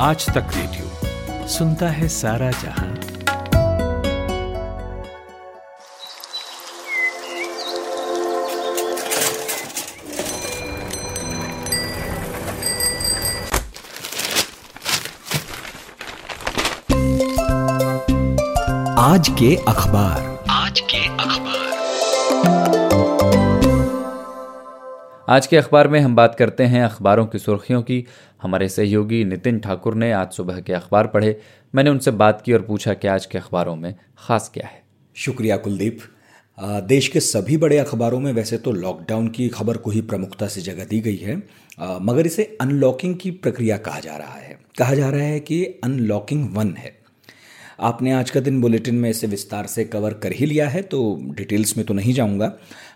आज तक रेडियो सुनता है सारा जहाँ। आज के अखबार। आज के अखबार। आज के अखबार में हम बात करते हैं अखबारों की सुर्खियों की। हमारे सहयोगी नितिन ठाकुर ने आज सुबह के अखबार पढ़े। मैंने उनसे बात की और पूछा कि आज के अखबारों में खास क्या है। शुक्रिया कुलदीप। देश के सभी बड़े अखबारों में वैसे तो लॉकडाउन की खबर को ही प्रमुखता से जगह दी गई है मगर इसे अनलॉकिंग की प्रक्रिया कहा जा रहा है। कहा जा रहा है कि अनलॉकिंग वन है। आपने आज का दिन बुलेटिन में इसे विस्तार से कवर कर ही लिया है तो डिटेल्स में तो नहीं जाऊँगा।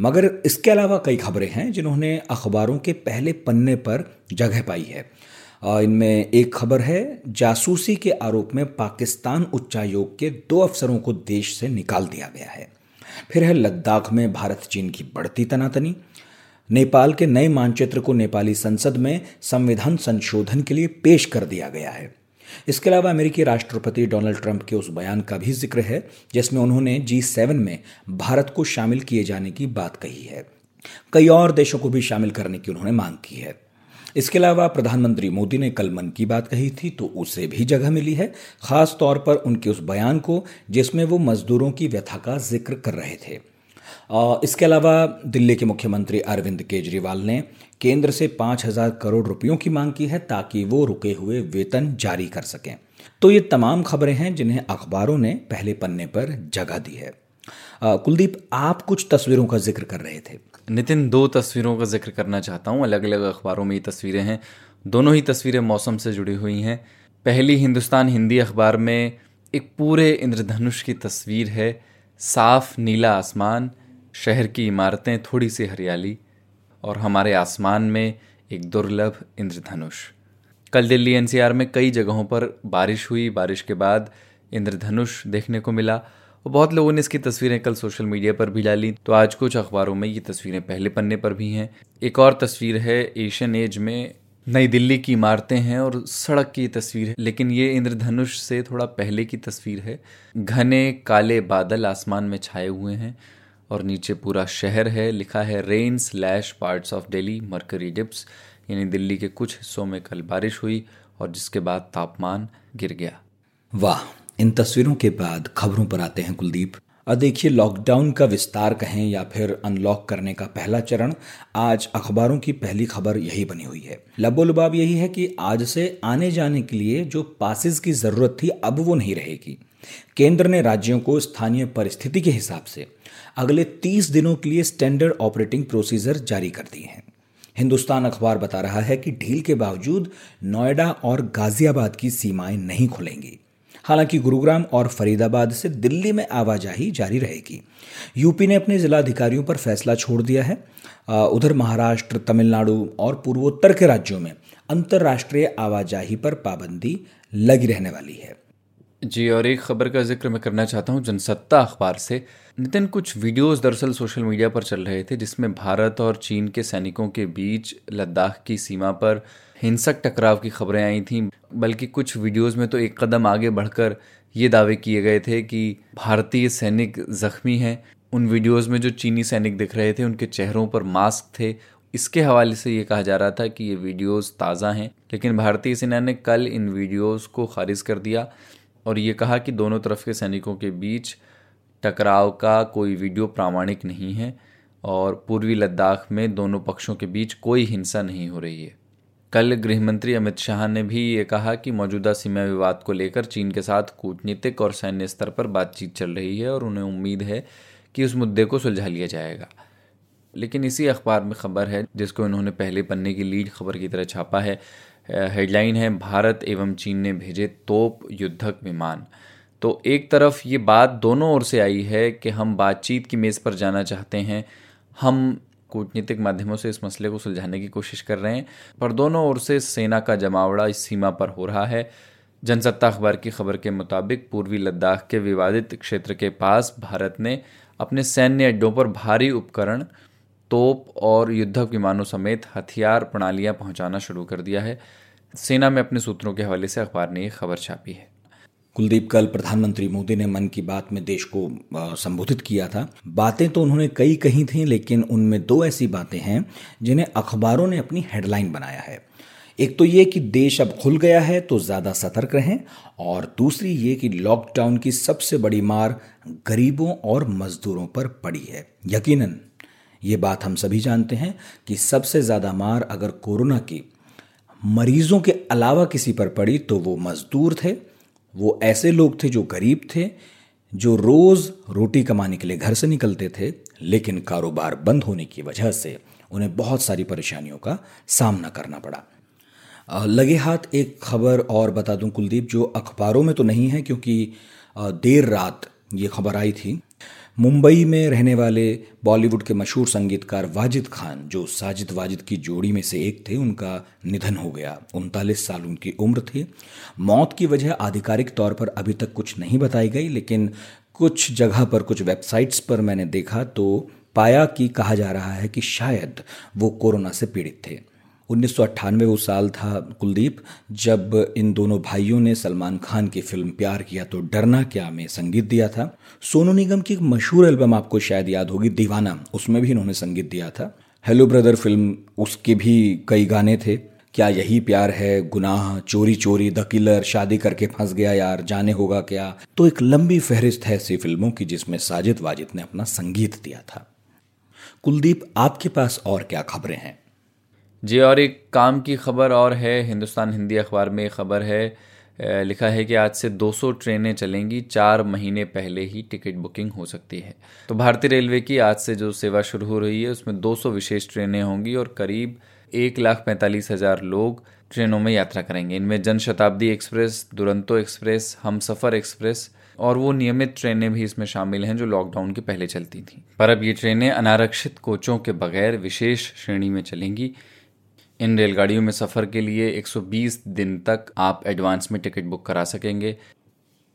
मगर इसके अलावा कई खबरें हैं जिन्होंने अखबारों के पहले पन्ने पर जगह पाई है। इनमें एक खबर है, जासूसी के आरोप में पाकिस्तान उच्चायोग के दो अफसरों को देश से निकाल दिया गया है। फिर है, लद्दाख में भारत चीन की बढ़ती तनातनी। नेपाल के नए मानचित्र को नेपाली संसद में संविधान संशोधन के लिए पेश कर दिया गया है। इसके अलावा अमेरिकी राष्ट्रपति डोनाल्ड ट्रंप के उस बयान का भी ज़िक्र है, जिसमें उन्होंने जी सेवन में भारत को शामिल किए जाने की बात कही है। कई और देशों को भी शामिल करने की उन्होंने मांग की है। इसके अलावा प्रधानमंत्री मोदी ने कल मन की बात कही थी तो उसे भी जगह मिली है खास तौर पर उनके उस बयान को, जिसमें वो मजदूरों की व्यथा का ज़िक्र कर रहे थे। इसके अलावा दिल्ली के मुख्यमंत्री अरविंद केजरीवाल ने केंद्र से पाँच हज़ार करोड़ रुपयों की मांग की है ताकि वो रुके हुए वेतन जारी कर सकें। तो ये तमाम खबरें हैं जिन्हें अखबारों ने पहले पन्ने पर जगह दी है। कुलदीप, आप कुछ तस्वीरों का ज़िक्र कर रहे थे। नितिन, दो तस्वीरों का ज़िक्र करना चाहता हूँ। अलग अलग अखबारों में ये तस्वीरें हैं। दोनों ही तस्वीरें मौसम से जुड़ी हुई हैं। पहली हिंदुस्तान हिंदी अखबार में एक पूरे इंद्रधनुष की तस्वीर है। साफ़ नीला आसमान शहर की इमारतें थोड़ी सी हरियाली और हमारे आसमान में एक दुर्लभ इंद्रधनुष। कल दिल्ली एनसीआर में कई जगहों पर बारिश हुई। बारिश के बाद इंद्रधनुष देखने को मिला और बहुत लोगों ने इसकी तस्वीरें कल सोशल मीडिया पर भी डाली। तो आज कुछ अखबारों में ये तस्वीरें पहले पन्ने पर भी हैं। एक और तस्वीर है एशियन एज में। नई दिल्ली की इमारतें हैं और सड़क की तस्वीर है। लेकिन ये इंद्रधनुष से थोड़ा पहले की तस्वीर है। घने काले बादल आसमान में छाए हुए हैं। और नीचे पूरा शहर है, लिखा है rain lashes parts of Delhi mercury dips यानी दिल्ली के कुछ हिस्सों में कल बारिश हुई और जिसके बाद तापमान गिर गया। वाह, इन तस्वीरों के बाद खबरों पर आते हैं कुलदीप। अब देखिए लॉकडाउन का विस्तार कहें या फिर अनलॉक करने का पहला चरण, आज अखबारों की पहली खबर यही बनी हुई है। लबोलबाब यही है कि आज से आने जाने के लिए जो पासिस की ज़रूरत थी, अब वो नहीं रहेगी। केंद्र ने राज्यों को स्थानीय परिस्थिति के हिसाब से अगले तीस दिनों के लिए स्टैंडर्ड ऑपरेटिंग प्रोसीजर जारी कर दिए हैं। हिंदुस्तान अखबार बता रहा है कि ढील के बावजूद नोएडा और गाजियाबाद की सीमाएँ नहीं खुलेंगी। हालाँकि गुरुग्राम और फरीदाबाद से दिल्ली में आवाजाही जारी रहेगी। यूपी ने अपने जिलाधिकारियों पर फैसला छोड़ दिया है। उधर महाराष्ट्र, तमिलनाडु और पूर्वोत्तर के राज्यों में अंतर्राष्ट्रीय आवाजाही पर पाबंदी लगी रहने वाली है। जी, और एक खबर का ज़िक्र मैं करना चाहता हूँ, जनसत्ता अखबार से। नितिन, कुछ वीडियोस दरअसल सोशल मीडिया पर चल रहे थे, जिसमें भारत और चीन के सैनिकों के बीच लद्दाख की सीमा पर हिंसक टकराव की खबरें आई थीं, बल्कि कुछ वीडियोस में तो एक कदम आगे बढ़कर ये दावे किए गए थे कि भारतीय सैनिक जख्मी हैं। उन वीडियोस में जो चीनी सैनिक दिख रहे थे, उनके चेहरों पर मास्क थे। इसके हवाले से ये कहा जा रहा था कि ये वीडियोस ताज़ा हैं, लेकिन भारतीय सेना ने कल इन वीडियोस को खारिज कर दिया। और ये कहा कि दोनों तरफ़ के सैनिकों के बीच टकराव का कोई वीडियो प्रामाणिक नहीं है और पूर्वी लद्दाख में दोनों पक्षों के बीच कोई हिंसा नहीं हो रही है। कल गृहमंत्री अमित शाह ने भी ये कहा कि मौजूदा सीमा विवाद को लेकर चीन के साथ कूटनीतिक और सैन्य स्तर पर बातचीत चल रही है और उन्हें उम्मीद है कि उस मुद्दे को सुलझा लिया जाएगा। लेकिन इसी अखबार में खबर है, जिसको इन्होंने पहले पन्ने की लीड खबर की तरह छापा है हेडलाइन है, भारत एवं चीन ने भेजे तोप युद्धक विमान। तो एक तरफ़ ये बात दोनों ओर से आई है कि हम बातचीत की मेज़ पर जाना चाहते हैं। हम कूटनीतिक माध्यमों से इस मसले को सुलझाने की कोशिश कर रहे हैं, पर दोनों ओर से सेना का जमावड़ा इस सीमा पर हो रहा है। जनसत्ता अखबार की खबर के मुताबिक पूर्वी लद्दाख के विवादित क्षेत्र के पास भारत ने अपने सैन्य अड्डों पर भारी उपकरण तोप और युद्धक विमानों समेत हथियार प्रणालियाँ पहुंचाना शुरू कर दिया है। सेना में अपने सूत्रों के हवाले से अखबार ने यह खबर छापी है। कुलदीप, कल प्रधानमंत्री मोदी ने मन की बात में देश को संबोधित किया था। बातें तो उन्होंने कई कही थी, लेकिन उनमें दो ऐसी बातें हैं जिन्हें अखबारों ने अपनी हेडलाइन बनाया है। एक तो ये कि देश अब खुल गया है तो ज़्यादा सतर्क रहें, और दूसरी ये कि लॉकडाउन की सबसे बड़ी मार गरीबों और मजदूरों पर पड़ी है। यकीनन ये बात हम सभी जानते हैं कि सबसे ज़्यादा मार अगर कोरोना की मरीजों के अलावा किसी पर पड़ी तो वो मजदूर थे, वो ऐसे लोग थे जो गरीब थे, जो रोज़ रोटी कमाने के लिए घर से निकलते थे, लेकिन कारोबार बंद होने की वजह से उन्हें बहुत सारी परेशानियों का सामना करना पड़ा। लगे हाथ एक खबर और बता दूँ कुलदीप, जो अखबारों में तो नहीं है, क्योंकि देर रात ये खबर आई थी। मुंबई में रहने वाले बॉलीवुड के मशहूर संगीतकार वाजिद खान, जो साजिद वाजिद की जोड़ी में से एक थे, उनका निधन हो गया। उनतालीस साल उनकी उम्र थी। मौत की वजह आधिकारिक तौर पर अभी तक कुछ नहीं बताई गई, लेकिन कुछ जगह पर, कुछ वेबसाइट्स पर मैंने देखा तो पाया कि कहा जा रहा है कि शायद वो कोरोना से पीड़ित थे। उन्नीस सौ अट्ठानवे वो साल था कुलदीप, जब इन दोनों भाइयों ने सलमान खान की फ़िल्म प्यार किया तो डरना क्या में संगीत दिया था। सोनू निगम की एक मशहूर एल्बम आपको शायद याद होगी, दीवाना, उसमें भी इन्होंने संगीत दिया था। हेलो ब्रदर फ़िल्म, उसके भी कई गाने थे। क्या यही प्यार है? गुनाह, चोरी चोरी, द किलर, शादी करके फंस गया यार, जाने होगा क्या? तो एक लंबी फहरिस्त है ऐसी फ़िल्मों की जिसमें साजिद वाजिद ने अपना संगीत दिया था। कुलदीप, आपके पास और क्या खबरें हैं? जी, और एक काम की खबर और है, हिंदुस्तान हिंदी अखबार में खबर है लिखा है कि आज से 200 ट्रेनें चलेंगी, चार महीने पहले ही टिकट बुकिंग हो सकती है। तो भारतीय रेलवे की आज से जो सेवा शुरू हो रही है, उसमें 200 विशेष ट्रेनें होंगी और करीब एक लाख पैंतालीस हज़ार लोग ट्रेनों में यात्रा करेंगे। इनमें जन शताब्दी एक्सप्रेस, दुरंतो एक्सप्रेस हम सफ़र एक्सप्रेस और वो नियमित ट्रेनें भी इसमें शामिल हैं, जो लॉकडाउन के पहले चलती थीं। पर अब ये ट्रेनें अनारक्षित कोचों के बगैर विशेष श्रेणी में चलेंगी इन रेलगाड़ियों में सफ़र के लिए 120 दिन तक आप एडवांस में टिकट बुक करा सकेंगे।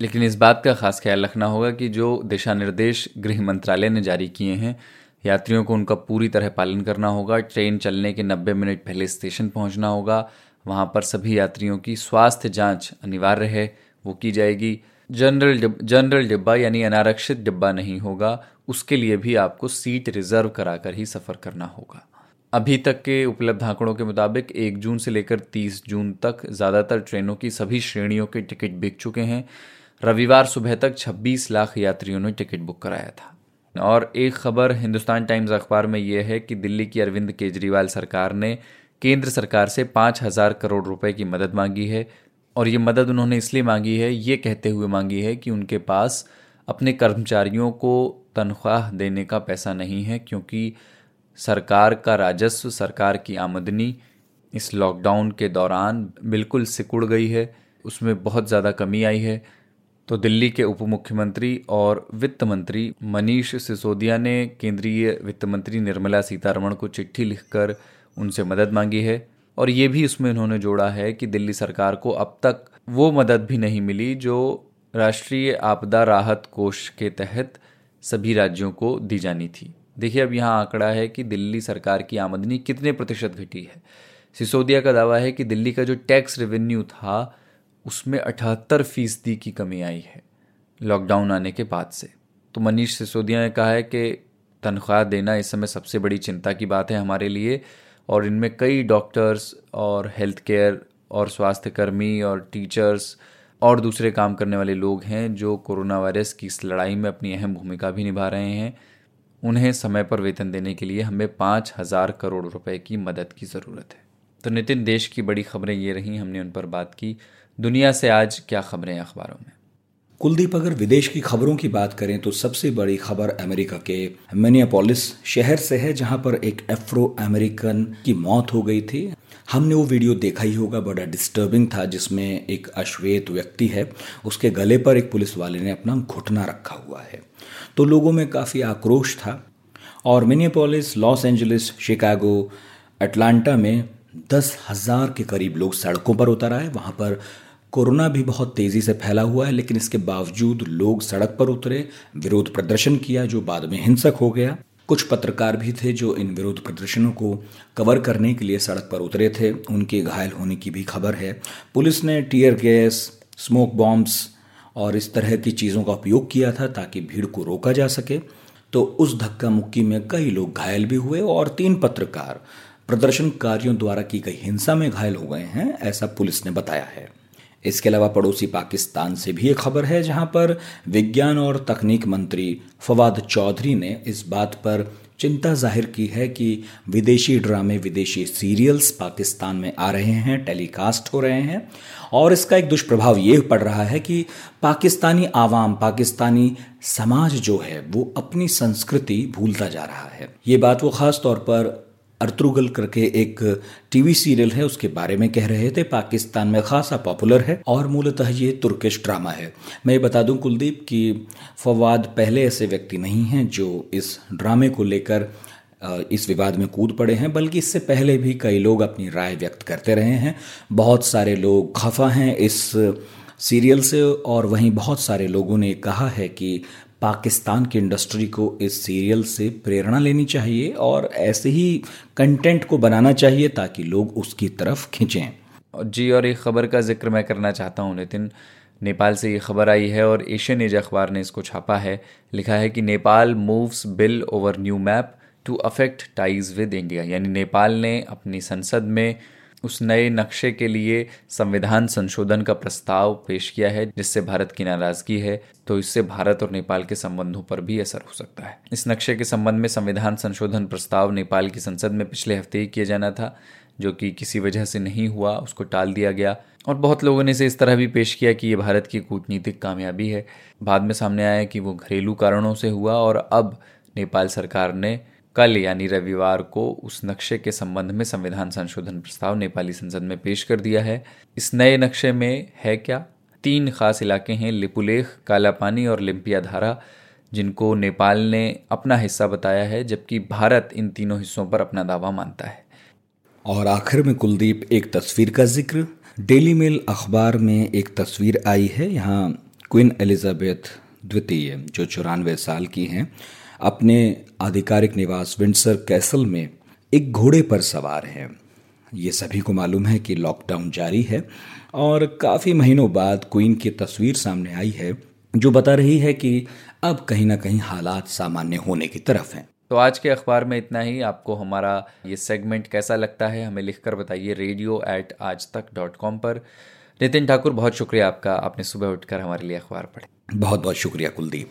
लेकिन इस बात का खास ख्याल रखना होगा कि जो दिशा निर्देश गृह मंत्रालय ने जारी किए हैं, यात्रियों को उनका पूरी तरह पालन करना होगा। ट्रेन चलने के 90 मिनट पहले स्टेशन पहुँचना होगा। वहाँ पर सभी यात्रियों की स्वास्थ्य जाँच अनिवार्य है, वो की जाएगी। जनरल जनरल डिब्बा यानी अनारक्षित डिब्बा नहीं होगा, उसके लिए भी आपको सीट रिज़र्व कराकर ही सफ़र करना होगा। अभी तक के उपलब्ध आंकड़ों के मुताबिक एक जून से लेकर तीस जून तक ज़्यादातर ट्रेनों की सभी श्रेणियों के टिकट बिक चुके हैं। रविवार सुबह तक 26 लाख यात्रियों ने टिकट बुक कराया था। और एक खबर हिंदुस्तान टाइम्स अखबार में यह है कि दिल्ली की अरविंद केजरीवाल सरकार ने केंद्र सरकार से पाँच हज़ार करोड़ रुपए की मदद मांगी है। और ये मदद उन्होंने इसलिए मांगी है, ये कहते हुए मांगी है कि उनके पास अपने कर्मचारियों को तनख्वाह देने का पैसा नहीं है, क्योंकि सरकार का राजस्व, सरकार की आमदनी इस लॉकडाउन के दौरान बिल्कुल सिकुड़ गई है। उसमें बहुत ज़्यादा कमी आई है। तो दिल्ली के उप मुख्यमंत्री और वित्त मंत्री मनीष सिसोदिया ने केंद्रीय वित्त मंत्री निर्मला सीतारमण को चिट्ठी लिखकर उनसे मदद मांगी है। और ये भी उसमें उन्होंने जोड़ा है कि दिल्ली सरकार को अब तक वो मदद भी नहीं मिली जो राष्ट्रीय आपदा राहत कोष के तहत सभी राज्यों को दी जानी थी। देखिए, अब यहाँ आंकड़ा है कि दिल्ली सरकार की आमदनी कितने प्रतिशत घटी है। सिसोदिया का दावा है कि दिल्ली का जो टैक्स रेवेन्यू था, उसमें अठहत्तर फ़ीसदी की कमी आई है लॉकडाउन आने के बाद से। तो मनीष सिसोदिया ने कहा है कि तनख्वाह देना इस समय सबसे बड़ी चिंता की बात है हमारे लिए, और इनमें कई डॉक्टर्स और हेल्थ केयर और स्वास्थ्यकर्मी और टीचर्स और दूसरे काम करने वाले लोग हैं जो कोरोना वायरस की इस लड़ाई में अपनी अहम भूमिका भी निभा रहे हैं। उन्हें समय पर वेतन देने के लिए हमें पाँच हज़ार करोड़ रुपए की मदद की ज़रूरत है। तो नितिन, देश की बड़ी खबरें ये रहीं, हमने उन पर बात की। दुनिया से आज क्या खबरें अखबारों में? कुलदीप, अगर विदेश की खबरों की बात करें तो सबसे बड़ी खबर अमेरिका के मिनियापोलिस शहर से है, जहाँ पर एक एफ्रो अमेरिकन की मौत हो गई थी। हमने वो वीडियो देखा ही होगा, बड़ा डिस्टर्बिंग था, जिसमें एक अश्वेत व्यक्ति है, उसके गले पर एक पुलिस वाले ने अपना घुटना रखा हुआ है। तो लोगों में काफ़ी आक्रोश था और Minneapolis, Los Angeles, Chicago, Atlanta में दस हज़ार के करीब लोग सड़कों पर उतर आए। वहाँ पर कोरोना भी बहुत तेज़ी से फैला हुआ है, लेकिन इसके बावजूद लोग सड़क पर उतरे, विरोध प्रदर्शन किया, जो बाद में हिंसक हो गया। कुछ पत्रकार भी थे जो इन विरोध प्रदर्शनों को कवर करने के लिए सड़क पर उतरे थे। उनके घायल होने की भी खबर है। पुलिस ने टीयर गैस, स्मोक बॉम्ब्स और इस तरह की चीज़ों का उपयोग किया था ताकि भीड़ को रोका जा सके। तो उस धक्का मुक्की में कई लोग घायल भी हुए और तीन पत्रकार प्रदर्शनकारियों द्वारा की गई हिंसा में घायल हो गए हैं, ऐसा पुलिस ने बताया है। इसके अलावा पड़ोसी पाकिस्तान से भी एक खबर है, जहाँ पर विज्ञान और तकनीक मंत्री फवाद चौधरी ने इस बात पर चिंता ज़ाहिर की है कि विदेशी ड्रामे, विदेशी सीरियल्स पाकिस्तान में आ रहे हैं, टेलीकास्ट हो रहे हैं, और इसका एक दुष्प्रभाव ये पड़ रहा है कि पाकिस्तानी आवाम, पाकिस्तानी समाज जो है, वो अपनी संस्कृति भूलता जा रहा है। ये बात वो खास तौर पर अर्तुगल करके एक टीवी सीरियल है, उसके बारे में कह रहे थे। पाकिस्तान में खासा पॉपुलर है और मूलतः ये तुर्किश ड्रामा है। मैं ये बता दूँ कुलदीप कि फवाद पहले ऐसे व्यक्ति नहीं हैं जो इस ड्रामे को लेकर इस विवाद में कूद पड़े हैं, बल्कि इससे पहले भी कई लोग अपनी राय व्यक्त करते रहे हैं। बहुत सारे लोग खफा हैं इस सीरियल से और वहीं बहुत सारे लोगों ने कहा है कि पाकिस्तान की इंडस्ट्री को इस सीरियल से प्रेरणा लेनी चाहिए और ऐसे ही कंटेंट को बनाना चाहिए ताकि लोग उसकी तरफ़ खींचें। जी, और एक खबर का ज़िक्र मैं करना चाहता हूँ, नितिन। नेपाल से ये खबर आई है और एशियन एज अखबार ने इसको छापा है। लिखा है कि Nepal moves bill over new map to affect ties with India यानी नेपाल ने अपनी संसद में उस नए नक्शे के लिए संविधान संशोधन का प्रस्ताव पेश किया है, जिससे भारत की नाराज़गी है तो इससे भारत और नेपाल के संबंधों पर भी असर हो सकता है। इस नक्शे के संबंध में संविधान संशोधन प्रस्ताव नेपाल की संसद में पिछले हफ़्ते ही किया जाना था, जो कि किसी वजह से नहीं हुआ, उसको टाल दिया गया। और बहुत लोगों ने इसे इस तरह भी पेश किया कि ये भारत की कूटनीतिक कामयाबी है। बाद में सामने आया कि वो घरेलू कारणों से हुआ और अब नेपाल सरकार ने कल यानी रविवार को उस नक्शे के संबंध में संविधान संशोधन प्रस्ताव नेपाली संसद में पेश कर दिया है। इस नए नक्शे में है क्या? तीन खास इलाके हैं, लिपुलेख, कालापानी और लिम्पिया धारा जिनको नेपाल ने अपना हिस्सा बताया है, जबकि भारत इन तीनों हिस्सों पर अपना दावा मानता है। और आखिर में कुलदीप, एक तस्वीर का ज़िक्र। डेली मेल अखबार में एक तस्वीर आई है, यहाँ क्वीन एलिजाबेथ द्वितीय, जो चौरानवे साल की हैं। अपने आधिकारिक निवास विंडसर कैसल में एक घोड़े पर सवार हैं। ये सभी को मालूम है कि लॉकडाउन जारी है और काफ़ी महीनों बाद क्वीन की तस्वीर सामने आई है जो बता रही है कि अब कहीं ना कहीं हालात सामान्य होने की तरफ़ हैं। तो आज के अखबार में इतना ही। आपको हमारा ये सेगमेंट कैसा लगता है हमें लिखकर बताइए रेडियो एट आज तक डॉट कॉम पर। नितिन ठाकुर बहुत शुक्रिया आपका। आपने सुबह उठकर हमारे लिए अखबार पढ़े। बहुत बहुत शुक्रिया कुलदीप।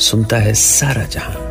सुनता है सारा जहाँ।